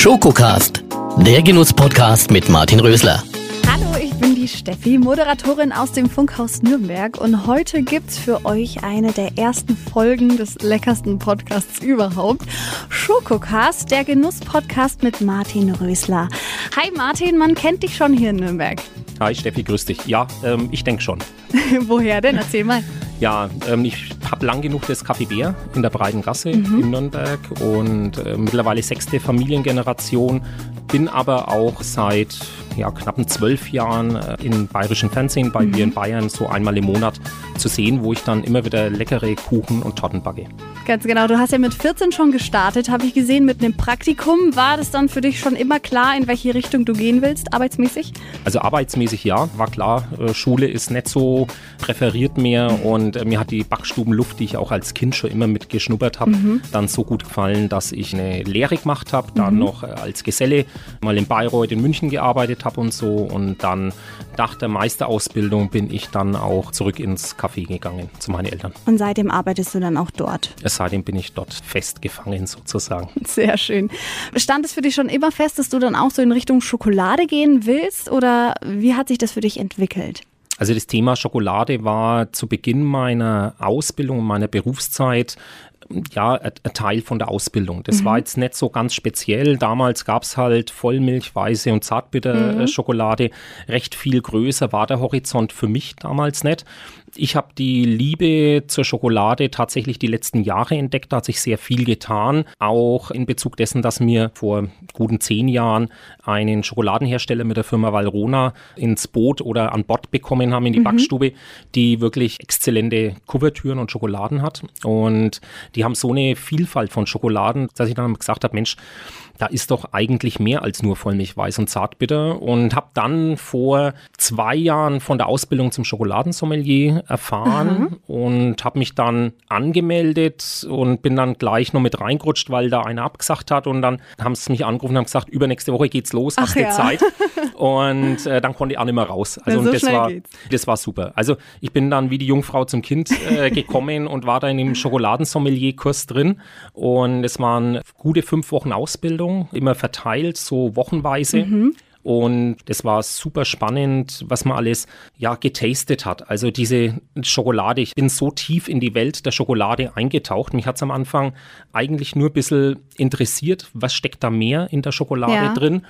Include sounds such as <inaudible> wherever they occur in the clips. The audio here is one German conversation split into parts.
Schokocast, der Genuss-Podcast mit Martin Rösler. Hallo, ich bin die Steffi, Moderatorin aus dem Funkhaus Nürnberg und heute gibt's für euch eine der ersten Folgen des leckersten Podcasts überhaupt. Schokocast, der Genuss-Podcast mit Martin Rösler. Hi Martin, man kennt dich schon hier in Nürnberg. Hi Steffi, grüß dich. Ja, ähm, ich denke schon. <laughs> Woher denn? Erzähl mal. Ja, ähm, ich habe lang genug das Café Bär in der Breiten Gasse mhm. in Nürnberg und äh, mittlerweile sechste Familiengeneration. Bin aber auch seit ja, knappen zwölf Jahren äh, im bayerischen Fernsehen bei mhm. Wir in Bayern so einmal im Monat zu sehen, wo ich dann immer wieder leckere Kuchen und Torten backe. Ganz genau. Du hast ja mit 14 schon gestartet, habe ich gesehen, mit einem Praktikum. War das dann für dich schon immer klar, in welche Richtung du gehen willst, arbeitsmäßig? Also arbeitsmäßig ja, war klar. Äh, Schule ist nicht so präferiert mehr und äh, mir hat die Backstubenluft, die ich auch als Kind schon immer mitgeschnuppert habe, mhm. dann so gut gefallen, dass ich eine Lehre gemacht habe, dann mhm. noch als Geselle mal in Bayreuth in München gearbeitet habe und so und dann nach der Meisterausbildung bin ich dann auch zurück ins Café gegangen zu meinen Eltern. Und seitdem arbeitest du dann auch dort? Seitdem bin ich dort festgefangen sozusagen. Sehr schön. Stand es für dich schon immer fest, dass du dann auch so in Richtung Schokolade gehen willst oder wie hat sich das für dich entwickelt? Also das Thema Schokolade war zu Beginn meiner Ausbildung, meiner Berufszeit ja, ein Teil von der Ausbildung. Das mhm. war jetzt nicht so ganz speziell. Damals gab es halt Vollmilch, weiße und Zartbitterschokolade. Mhm. Recht viel größer war der Horizont für mich damals nicht. Ich habe die Liebe zur Schokolade tatsächlich die letzten Jahre entdeckt. Da hat sich sehr viel getan. Auch in Bezug dessen, dass mir vor guten zehn Jahren einen Schokoladenhersteller mit der Firma Valrona ins Boot oder an Bord bekommen haben in die mhm. Backstube, die wirklich exzellente Kuvertüren und Schokoladen hat. Und die haben so eine Vielfalt von Schokoladen, dass ich dann gesagt habe, Mensch, da ist doch eigentlich mehr als nur Vollmilch, Weiß und Zartbitter. Und habe dann vor zwei Jahren von der Ausbildung zum Schokoladensommelier erfahren mhm. und habe mich dann angemeldet und bin dann gleich noch mit reingerutscht, weil da einer abgesagt hat. Und dann haben sie mich angerufen und haben gesagt, übernächste Woche geht's los, hast du ja. Zeit? <laughs> Und äh, dann konnte ich auch nicht mehr raus. Also so das, war, das war super. Also ich bin dann wie die Jungfrau zum Kind äh, <laughs> gekommen und war da in dem Schokoladensommelier-Kurs drin. Und es waren gute fünf Wochen Ausbildung, immer verteilt, so wochenweise. Mhm. Und das war super spannend, was man alles ja getastet hat. Also diese Schokolade, ich bin so tief in die Welt der Schokolade eingetaucht. Mich hat es am Anfang eigentlich nur ein bisschen interessiert, was steckt da mehr in der Schokolade ja. drin.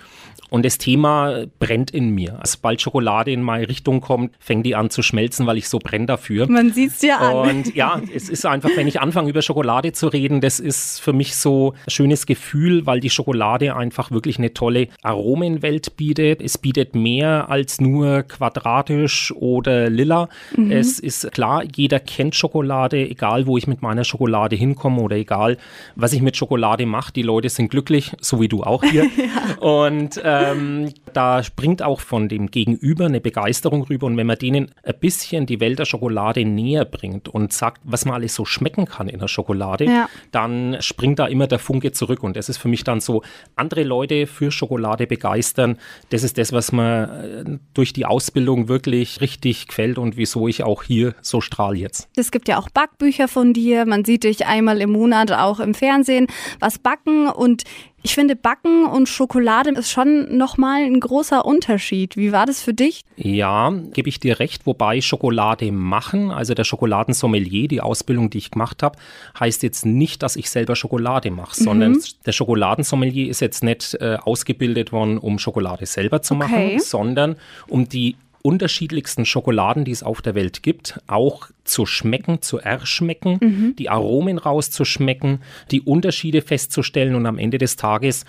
Und das Thema brennt in mir. Sobald Schokolade in meine Richtung kommt, fängt die an zu schmelzen, weil ich so brenne dafür. Man sieht es ja an. Und ja, es ist einfach, wenn ich anfange über Schokolade zu reden, das ist für mich so ein schönes Gefühl, weil die Schokolade einfach wirklich eine tolle Aromenwelt bietet. Es bietet mehr als nur quadratisch oder lila. Mhm. Es ist klar, jeder kennt Schokolade, egal wo ich mit meiner Schokolade hinkomme oder egal, was ich mit Schokolade mache. Die Leute sind glücklich, so wie du auch hier. <laughs> ja. Und äh, ähm, da springt auch von dem Gegenüber eine Begeisterung rüber. Und wenn man denen ein bisschen die Welt der Schokolade näher bringt und sagt, was man alles so schmecken kann in der Schokolade, ja. dann springt da immer der Funke zurück. Und das ist für mich dann so, andere Leute für Schokolade begeistern. Das ist das, was mir äh, durch die Ausbildung wirklich richtig gefällt und wieso ich auch hier so strahle jetzt. Es gibt ja auch Backbücher von dir. Man sieht dich einmal im Monat auch im Fernsehen was backen und ich finde, Backen und Schokolade ist schon nochmal ein großer Unterschied. Wie war das für dich? Ja, gebe ich dir recht. Wobei Schokolade machen, also der Schokoladensommelier, die Ausbildung, die ich gemacht habe, heißt jetzt nicht, dass ich selber Schokolade mache, mhm. sondern der Schokoladensommelier ist jetzt nicht äh, ausgebildet worden, um Schokolade selber zu machen, okay. sondern um die unterschiedlichsten Schokoladen, die es auf der Welt gibt, auch zu schmecken, zu erschmecken, mhm. die Aromen rauszuschmecken, die Unterschiede festzustellen und am Ende des Tages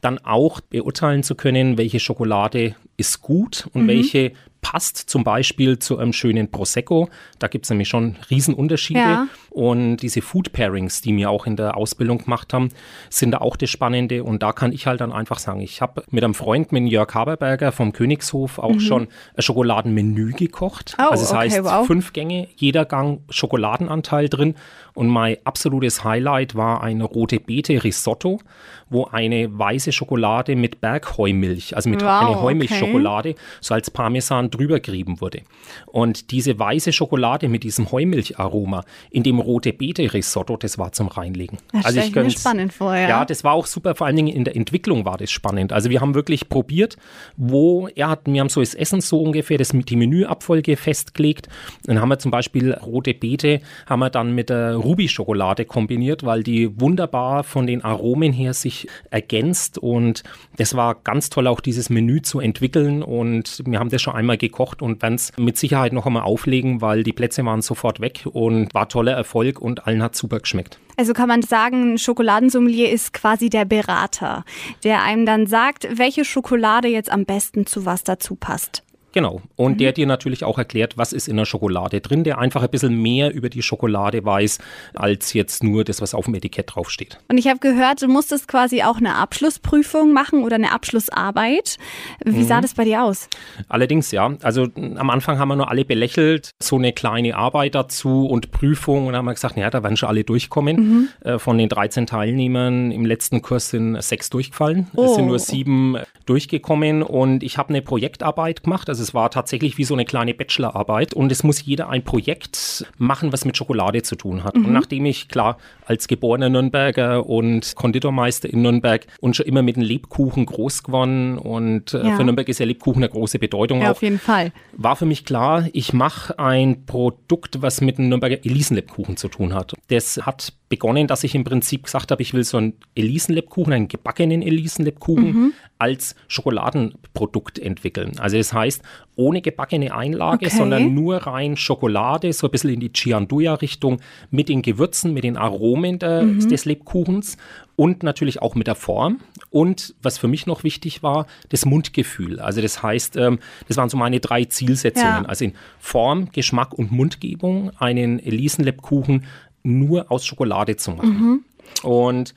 dann auch beurteilen zu können, welche Schokolade ist gut und mhm. welche passt zum Beispiel zu einem schönen Prosecco. Da gibt es nämlich schon Riesenunterschiede. Ja. Und diese Food Pairings, die wir auch in der Ausbildung gemacht haben, sind da auch das Spannende. Und da kann ich halt dann einfach sagen, ich habe mit einem Freund, mit Jörg Haberberger vom Königshof, auch mhm. schon ein Schokoladenmenü gekocht. Oh, also das okay, heißt, wow. fünf Gänge, jeder Gang Schokoladenanteil drin. Und mein absolutes Highlight war ein rote Beete Risotto, wo eine weiße Schokolade mit Bergheumilch, also mit wow, einer Heumilchschokolade, okay. so als Parmesan drüber gerieben wurde. Und diese weiße Schokolade mit diesem Heumilcharoma in dem rote Beete Risotto, das war zum Reinlegen. Das also ich mir spannend vor, ja. Ja, das war auch super, vor allen Dingen in der Entwicklung war das spannend. Also wir haben wirklich probiert, wo er hat, wir haben so das Essen so ungefähr, das mit die Menüabfolge festgelegt. Dann haben wir zum Beispiel rote Beete, haben wir dann mit der Ruby-Schokolade kombiniert, weil die wunderbar von den Aromen her sich ergänzt und das war ganz toll, auch dieses Menü zu entwickeln und wir haben das schon einmal gekocht und werden es mit Sicherheit noch einmal auflegen, weil die Plätze waren sofort weg und war toller Erfolg und allen hat super geschmeckt. Also kann man sagen, Schokoladensommelier ist quasi der Berater, der einem dann sagt, welche Schokolade jetzt am besten zu was dazu passt. Genau. Und mhm. der dir natürlich auch erklärt, was ist in der Schokolade drin, der einfach ein bisschen mehr über die Schokolade weiß, als jetzt nur das, was auf dem Etikett draufsteht. Und ich habe gehört, du musstest quasi auch eine Abschlussprüfung machen oder eine Abschlussarbeit. Wie mhm. sah das bei dir aus? Allerdings, ja. Also am Anfang haben wir nur alle belächelt, so eine kleine Arbeit dazu und Prüfung. Und dann haben wir gesagt, naja, da werden schon alle durchkommen. Mhm. Äh, von den 13 Teilnehmern im letzten Kurs sind sechs durchgefallen. Oh. Es sind nur sieben durchgekommen. Und ich habe eine Projektarbeit gemacht. Also es war tatsächlich wie so eine kleine Bachelorarbeit und es muss jeder ein Projekt machen, was mit Schokolade zu tun hat. Mhm. Und nachdem ich klar als geborener Nürnberger und Konditormeister in Nürnberg und schon immer mit den Lebkuchen groß geworden und äh, ja. für Nürnberg ist ja Lebkuchen eine große Bedeutung ja, auch. auf jeden Fall. War für mich klar, ich mache ein Produkt, was mit dem Nürnberger Elisenlebkuchen zu tun hat. Das hat begonnen, dass ich im Prinzip gesagt habe, ich will so einen Elisenlebkuchen, einen gebackenen Elisenlebkuchen mhm. als Schokoladenprodukt entwickeln. Also das heißt, ohne gebackene Einlage, okay. sondern nur rein Schokolade, so ein bisschen in die Gianduja-Richtung mit den Gewürzen, mit den Aromen der, mhm. des Lebkuchens und natürlich auch mit der Form. Und was für mich noch wichtig war, das Mundgefühl. Also das heißt, ähm, das waren so meine drei Zielsetzungen. Ja. Also in Form, Geschmack und Mundgebung einen Elisenlebkuchen nur aus Schokolade zu machen. Mhm. Und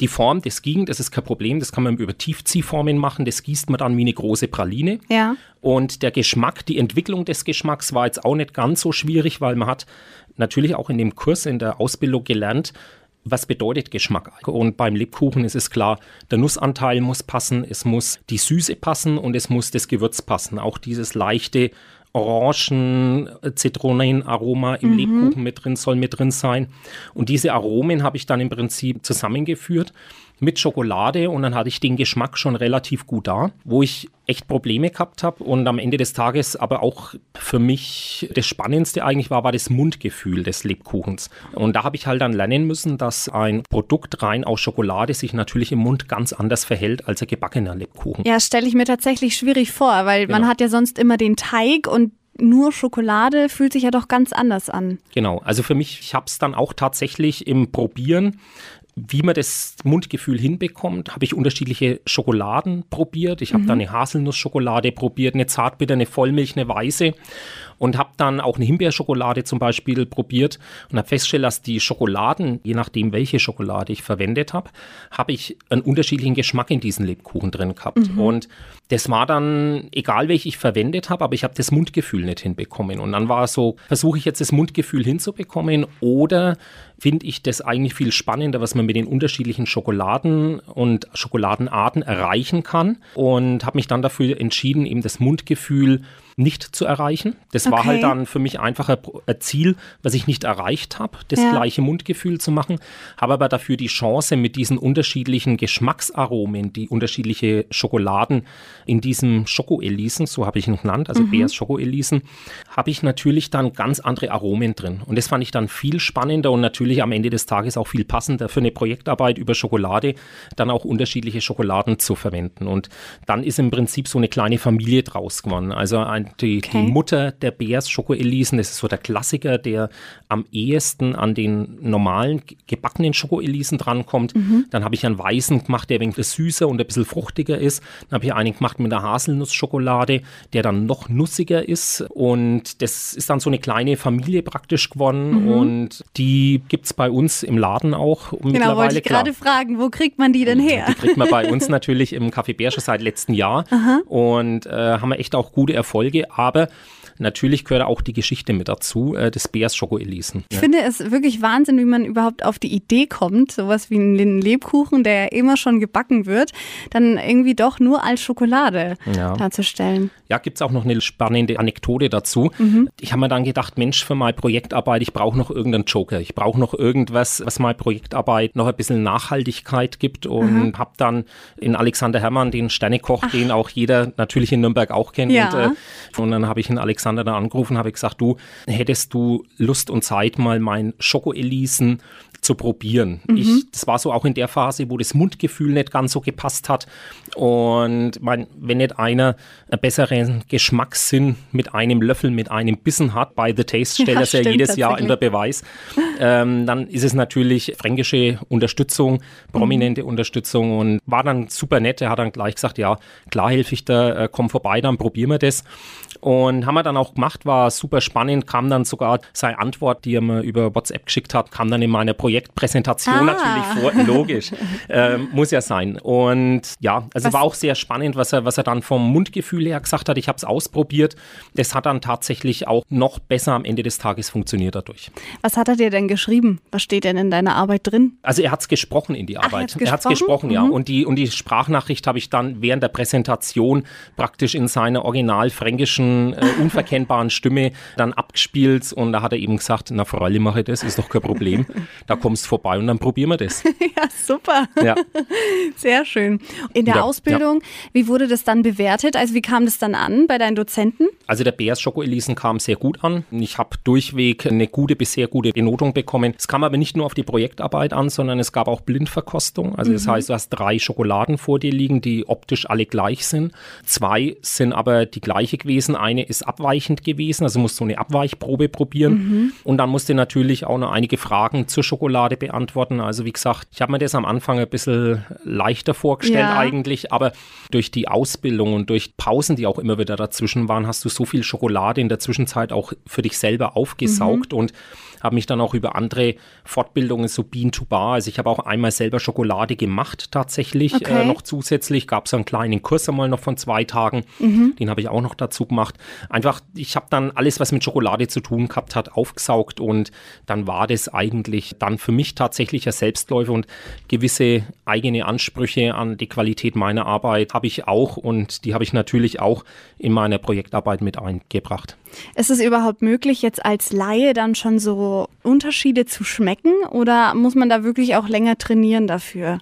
die Form, das ging, das ist kein Problem, das kann man über Tiefziehformen machen, das gießt man dann wie eine große Praline. Ja. Und der Geschmack, die Entwicklung des Geschmacks war jetzt auch nicht ganz so schwierig, weil man hat natürlich auch in dem Kurs, in der Ausbildung gelernt, was bedeutet Geschmack? Und beim Lebkuchen ist es klar, der Nussanteil muss passen, es muss die Süße passen und es muss das Gewürz passen. Auch dieses leichte Orangen, Zitronenaroma im mhm. Lebkuchen mit drin, soll mit drin sein. Und diese Aromen habe ich dann im Prinzip zusammengeführt mit Schokolade und dann hatte ich den Geschmack schon relativ gut da, wo ich echt Probleme gehabt habe und am Ende des Tages aber auch für mich das Spannendste eigentlich war, war das Mundgefühl des Lebkuchens. Und da habe ich halt dann lernen müssen, dass ein Produkt rein aus Schokolade sich natürlich im Mund ganz anders verhält als ein gebackener Lebkuchen. Ja, stelle ich mir tatsächlich schwierig vor, weil genau. man hat ja sonst immer den Teig und nur Schokolade fühlt sich ja doch ganz anders an. Genau, also für mich, ich habe es dann auch tatsächlich im Probieren wie man das Mundgefühl hinbekommt, habe ich unterschiedliche Schokoladen probiert. Ich habe mhm. da eine Haselnussschokolade probiert, eine Zartbitter, eine Vollmilch, eine weiße und habe dann auch eine Himbeerschokolade zum Beispiel probiert und habe festgestellt, dass die Schokoladen, je nachdem welche Schokolade ich verwendet habe, habe ich einen unterschiedlichen Geschmack in diesen Lebkuchen drin gehabt. Mhm. Und das war dann, egal welche ich verwendet habe, aber ich habe das Mundgefühl nicht hinbekommen. Und dann war es so, versuche ich jetzt das Mundgefühl hinzubekommen oder finde ich das eigentlich viel spannender, was man mit den unterschiedlichen Schokoladen und Schokoladenarten erreichen kann. Und habe mich dann dafür entschieden, eben das Mundgefühl nicht zu erreichen. Das okay. war halt dann für mich einfach ein, Ziel, was ich nicht erreicht habe, das ja. gleiche Mundgefühl zu machen, habe aber dafür die Chance mit diesen unterschiedlichen Geschmacksaromen, die unterschiedliche Schokoladen in diesem Schokoelisen, so habe ich ihn genannt, also mhm. Beers Schokoelisen, habe ich natürlich dann ganz andere Aromen drin. Und das fand ich dann viel spannender und natürlich am Ende des Tages auch viel passender für eine Projektarbeit über Schokolade, dann auch unterschiedliche Schokoladen zu verwenden. Und dann ist im Prinzip so eine kleine Familie draus geworden. Also ein die, okay. die Mutter der Bears Schokoelisen. Das ist so der Klassiker, der am ehesten an den normalen gebackenen Schokoelisen drankommt. Mhm. Dann habe ich einen weißen gemacht, der ein wenig süßer und ein bisschen fruchtiger ist. Dann habe ich einen gemacht mit der Haselnussschokolade, der dann noch nussiger ist. Und das ist dann so eine kleine Familie praktisch geworden. Mhm. Und die gibt es bei uns im Laden auch. Genau, wollte ich gerade fragen, wo kriegt man die denn her? Die kriegt man bei uns <laughs> natürlich im Café Bär schon seit letztem Jahr. Aha. Und äh, haben wir echt auch gute Erfolge Aber Natürlich gehört auch die Geschichte mit dazu, äh, des Bärs Schokoelisen. Ich ja. finde es wirklich Wahnsinn, wie man überhaupt auf die Idee kommt, sowas wie einen Lebkuchen, der ja immer schon gebacken wird, dann irgendwie doch nur als Schokolade ja. darzustellen. Ja, gibt es auch noch eine spannende Anekdote dazu. Mhm. Ich habe mir dann gedacht, Mensch, für meine Projektarbeit, ich brauche noch irgendeinen Joker. Ich brauche noch irgendwas, was meine Projektarbeit noch ein bisschen Nachhaltigkeit gibt und mhm. habe dann in Alexander Herrmann, den Sternekoch, Ach. den auch jeder natürlich in Nürnberg auch kennt. Ja. Und, äh, und dann habe ich in Alexander da angerufen, habe gesagt, du, hättest du Lust und Zeit, mal mein Schoko-Elisen zu probieren. Mhm. Ich, das war so auch in der Phase, wo das Mundgefühl nicht ganz so gepasst hat. Und mein, wenn nicht einer einen besseren Geschmackssinn mit einem Löffel, mit einem Bissen hat, bei The Taste stellt ja, es ja jedes Jahr in der Beweis, ähm, dann ist es natürlich fränkische Unterstützung, prominente mhm. Unterstützung und war dann super nett. Er hat dann gleich gesagt, ja, klar helfe ich da, äh, komm vorbei, dann probieren wir das. Und haben wir dann auch gemacht, war super spannend, kam dann sogar seine Antwort, die er mir über WhatsApp geschickt hat, kam dann in meiner Projektpräsentation ah. natürlich vor, logisch, <laughs> ähm, muss ja sein. Und ja, also was? war auch sehr spannend, was er, was er dann vom Mundgefühl her gesagt hat. Ich habe es ausprobiert. Das hat dann tatsächlich auch noch besser am Ende des Tages funktioniert dadurch. Was hat er dir denn geschrieben? Was steht denn in deiner Arbeit drin? Also er hat es gesprochen in die Arbeit. Ach, er hat es gesprochen, mhm. ja. Und die, und die Sprachnachricht habe ich dann während der Präsentation praktisch in seiner original fränkischen äh, <laughs> unverkennbaren Stimme dann abgespielt und da hat er eben gesagt, na allem mache ich das, ist doch kein Problem. Da kommst vorbei und dann probieren wir das. <laughs> ja, super. Ja. <laughs> Sehr schön. In der ja, Ausbildung, ja. wie wurde das dann bewertet? Also wie kam das dann an bei deinen Dozenten? Also der BS Schokoelisen kam sehr gut an. Ich habe durchweg eine gute bis sehr gute Benotung bekommen. Es kam aber nicht nur auf die Projektarbeit an, sondern es gab auch Blindverkostung. Also das mhm. heißt, du hast drei Schokoladen vor dir liegen, die optisch alle gleich sind. Zwei sind aber die gleiche gewesen, eine ist abweichend gewesen, also musst du eine Abweichprobe probieren. Mhm. Und dann musst du natürlich auch noch einige Fragen zur Schokolade beantworten. Also wie gesagt, ich habe mir das am Anfang ein bisschen leichter vorgestellt ja. eigentlich, aber durch die Ausbildung und durch Pausen, die auch immer wieder dazwischen waren, hast du so viel Schokolade in der Zwischenzeit auch für dich selber aufgesaugt mhm. und habe mich dann auch über andere Fortbildungen, so Bean to Bar, also ich habe auch einmal selber Schokolade gemacht tatsächlich, äh, okay. äh, noch zusätzlich, gab es einen kleinen Kurs einmal noch von zwei Tagen, mhm. den habe ich auch noch dazu gemacht. Einfach, ich habe dann alles, was mit Schokolade zu tun gehabt hat, aufgesaugt und dann war das eigentlich dann für mich tatsächlich ein Selbstläufer und gewisse eigene Ansprüche an die Qualität meiner Arbeit habe ich auch und die habe ich natürlich auch in meiner Projektarbeit mit eingebracht. Ist es überhaupt möglich, jetzt als Laie dann schon so Unterschiede zu schmecken oder muss man da wirklich auch länger trainieren dafür?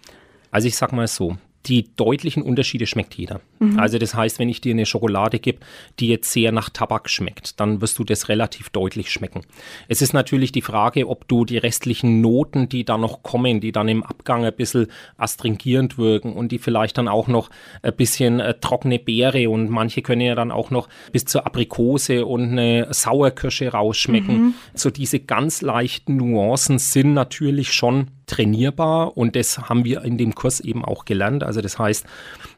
Also ich sag mal so, die deutlichen Unterschiede schmeckt jeder. Mhm. Also das heißt, wenn ich dir eine Schokolade gebe, die jetzt sehr nach Tabak schmeckt, dann wirst du das relativ deutlich schmecken. Es ist natürlich die Frage, ob du die restlichen Noten, die da noch kommen, die dann im Abgang ein bisschen astringierend wirken und die vielleicht dann auch noch ein bisschen äh, trockene Beere und manche können ja dann auch noch bis zur Aprikose und eine Sauerkirsche rausschmecken. Mhm. So diese ganz leichten Nuancen sind natürlich schon trainierbar und das haben wir in dem Kurs eben auch gelernt. Also das heißt,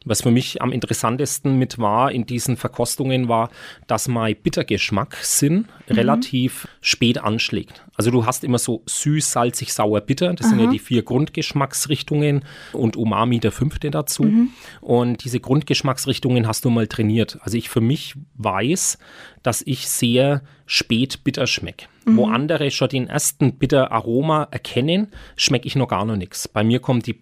was für mich am interessantesten mit war in diesen Verkostungen war, dass mein Bittergeschmackssinn mhm. relativ spät anschlägt. Also du hast immer so süß, salzig, sauer, bitter. Das Aha. sind ja die vier Grundgeschmacksrichtungen und Umami der fünfte dazu. Mhm. Und diese Grundgeschmacksrichtungen hast du mal trainiert. Also ich für mich weiß, dass ich sehr spät bitter schmecke. Mhm. Wo andere schon den ersten Bitteraroma erkennen, schmecke ich noch gar noch nichts. Bei mir kommt die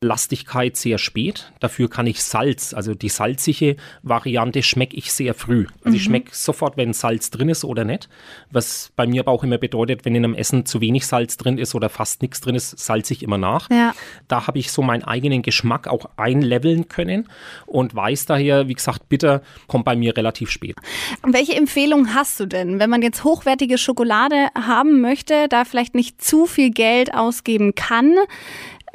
Bitterlastigkeit sehr spät. Dafür kann ich Salz, also die salzige Variante, schmecke ich sehr früh. Also mhm. ich schmecke sofort, wenn Salz drin ist oder nicht. Was bei mir aber auch immer bedeutet, wenn in einem Essen zu wenig Salz drin ist oder fast nichts drin ist, salze ich immer nach. Ja. Da habe ich so meinen eigenen Geschmack auch einleveln können und weiß daher, wie gesagt, bitter kommt bei mir relativ spät. Und welche Empfehlung hast du denn, wenn man jetzt hochwertige Schokolade haben möchte, da vielleicht nicht zu viel Geld ausgeben kann?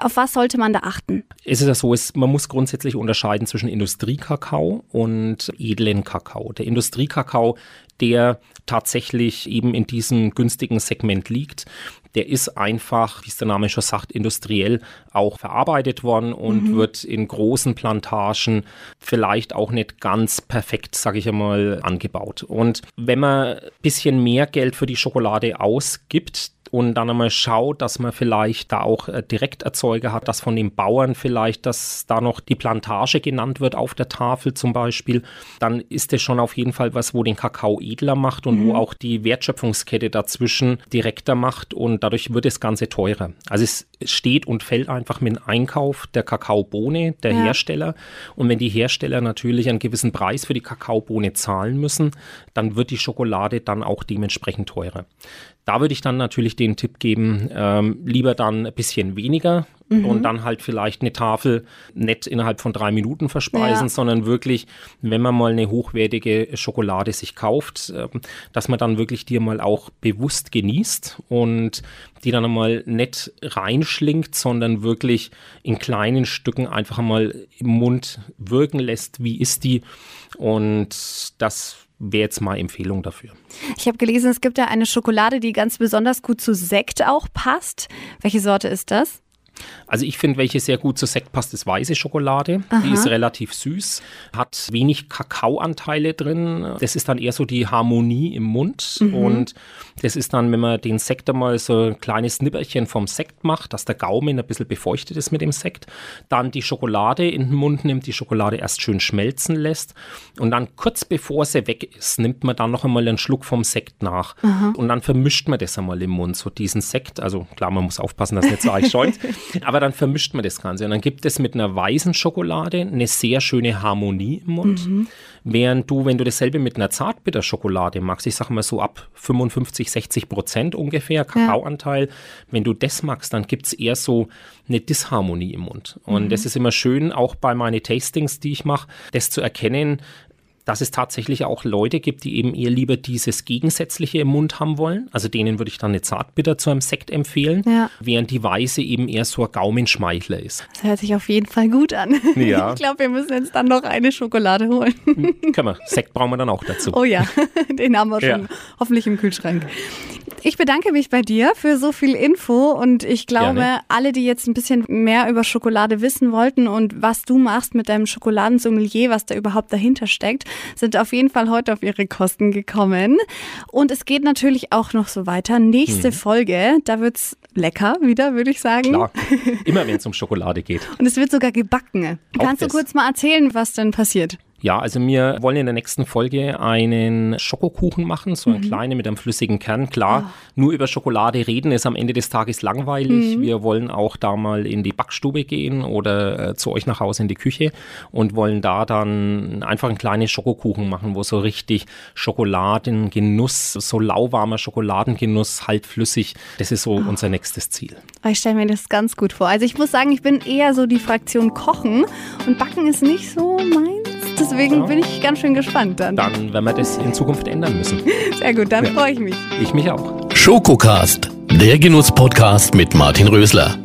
Auf was sollte man da achten? Es ist ja so, es, man muss grundsätzlich unterscheiden zwischen Industriekakao und edlen Kakao. Der Industriekakao, der tatsächlich eben in diesem günstigen Segment liegt, der ist einfach, wie es der Name schon sagt, industriell auch verarbeitet worden und mhm. wird in großen Plantagen vielleicht auch nicht ganz perfekt, sage ich einmal, angebaut. Und wenn man ein bisschen mehr Geld für die Schokolade ausgibt, und dann einmal schaut, dass man vielleicht da auch äh, Direkterzeuger hat, dass von den Bauern vielleicht, dass da noch die Plantage genannt wird auf der Tafel zum Beispiel, dann ist das schon auf jeden Fall was, wo den Kakao edler macht und mhm. wo auch die Wertschöpfungskette dazwischen direkter macht und dadurch wird das Ganze teurer. Also es steht und fällt einfach mit dem Einkauf der Kakaobohne der ja. Hersteller und wenn die Hersteller natürlich einen gewissen Preis für die Kakaobohne zahlen müssen, dann wird die Schokolade dann auch dementsprechend teurer. Da würde ich dann natürlich den Tipp geben, ähm, lieber dann ein bisschen weniger mhm. und dann halt vielleicht eine Tafel nicht innerhalb von drei Minuten verspeisen, ja. sondern wirklich, wenn man mal eine hochwertige Schokolade sich kauft, äh, dass man dann wirklich die mal auch bewusst genießt und die dann einmal nicht reinschlingt, sondern wirklich in kleinen Stücken einfach einmal im Mund wirken lässt, wie ist die und das wäre jetzt mal Empfehlung dafür. Ich habe gelesen, es gibt ja eine Schokolade, die ganz besonders gut zu Sekt auch passt. Welche Sorte ist das? Also ich finde, welche sehr gut zu Sekt passt, ist weiße Schokolade. Aha. Die ist relativ süß, hat wenig Kakaoanteile drin. Das ist dann eher so die Harmonie im Mund. Mhm. Und das ist dann, wenn man den Sekt einmal so ein kleines Nipperchen vom Sekt macht, dass der Gaumen ein bisschen befeuchtet ist mit dem Sekt, dann die Schokolade in den Mund nimmt, die Schokolade erst schön schmelzen lässt und dann kurz bevor sie weg ist, nimmt man dann noch einmal einen Schluck vom Sekt nach. Aha. Und dann vermischt man das einmal im Mund, so diesen Sekt. Also klar, man muss aufpassen, dass es nicht so arg schäumt. <laughs> Aber dann vermischt man das Ganze. Und dann gibt es mit einer weißen Schokolade eine sehr schöne Harmonie im Mund. Mhm. Während du, wenn du dasselbe mit einer Zartbitterschokolade machst, ich sage mal so ab 55, 60 Prozent ungefähr Kakaoanteil, ja. wenn du das magst, dann gibt es eher so eine Disharmonie im Mund. Und mhm. das ist immer schön, auch bei meinen Tastings, die ich mache, das zu erkennen, dass es tatsächlich auch Leute gibt, die eben eher lieber dieses Gegensätzliche im Mund haben wollen. Also denen würde ich dann eine Zartbitter zu einem Sekt empfehlen, ja. während die Weiße eben eher so ein Gaumenschmeichler ist. Das hört sich auf jeden Fall gut an. Ja. <laughs> Ich glaube, wir müssen jetzt dann noch eine Schokolade holen. Hm, können wir. Sekt brauchen wir dann auch dazu. Oh ja, <laughs> den haben wir schon ja. hoffentlich im Kühlschrank. Ich bedanke mich bei dir für so viel Info und ich glaube, Gerne. alle, die jetzt ein bisschen mehr über Schokolade wissen wollten und was du machst mit deinem Schokoladensommelier, was da überhaupt dahinter steckt, sind auf jeden Fall heute auf ihre Kosten gekommen. Und es geht natürlich auch noch so weiter. Nächste mhm. Folge, da wird es lecker wieder, würde ich sagen. Klar, <laughs> immer wenn es um Schokolade geht. Und es wird sogar gebacken. Kannst du kurz mal erzählen, was denn passiert? Ja, also wir wollen in der nächsten Folge einen Schokokuchen machen, so einen mhm. kleinen mit einem flüssigen Kern. Klar, oh. nur über Schokolade reden ist am Ende des Tages langweilig. Mhm. Wir wollen auch da mal in die Backstube gehen oder äh, zu euch nach Hause in die Küche und wollen da dann einfach einen kleinen Schokokuchen machen, wo so richtig Schokoladengenuss, so lauwarmer Schokoladengenuss, halbflüssig, das ist so oh. unser nächstes Ziel. Ich stelle mir das ganz gut vor. Also ich muss sagen, ich bin eher so die Fraktion Kochen und Backen ist nicht so meins. Deswegen ja. bin ich ganz schön gespannt dann. Dann werden wir das in Zukunft ändern müssen. Sehr gut, dann ja. freue ich mich. Ich mich auch. Schokocast, der Genuss-Podcast mit Martin Rösler.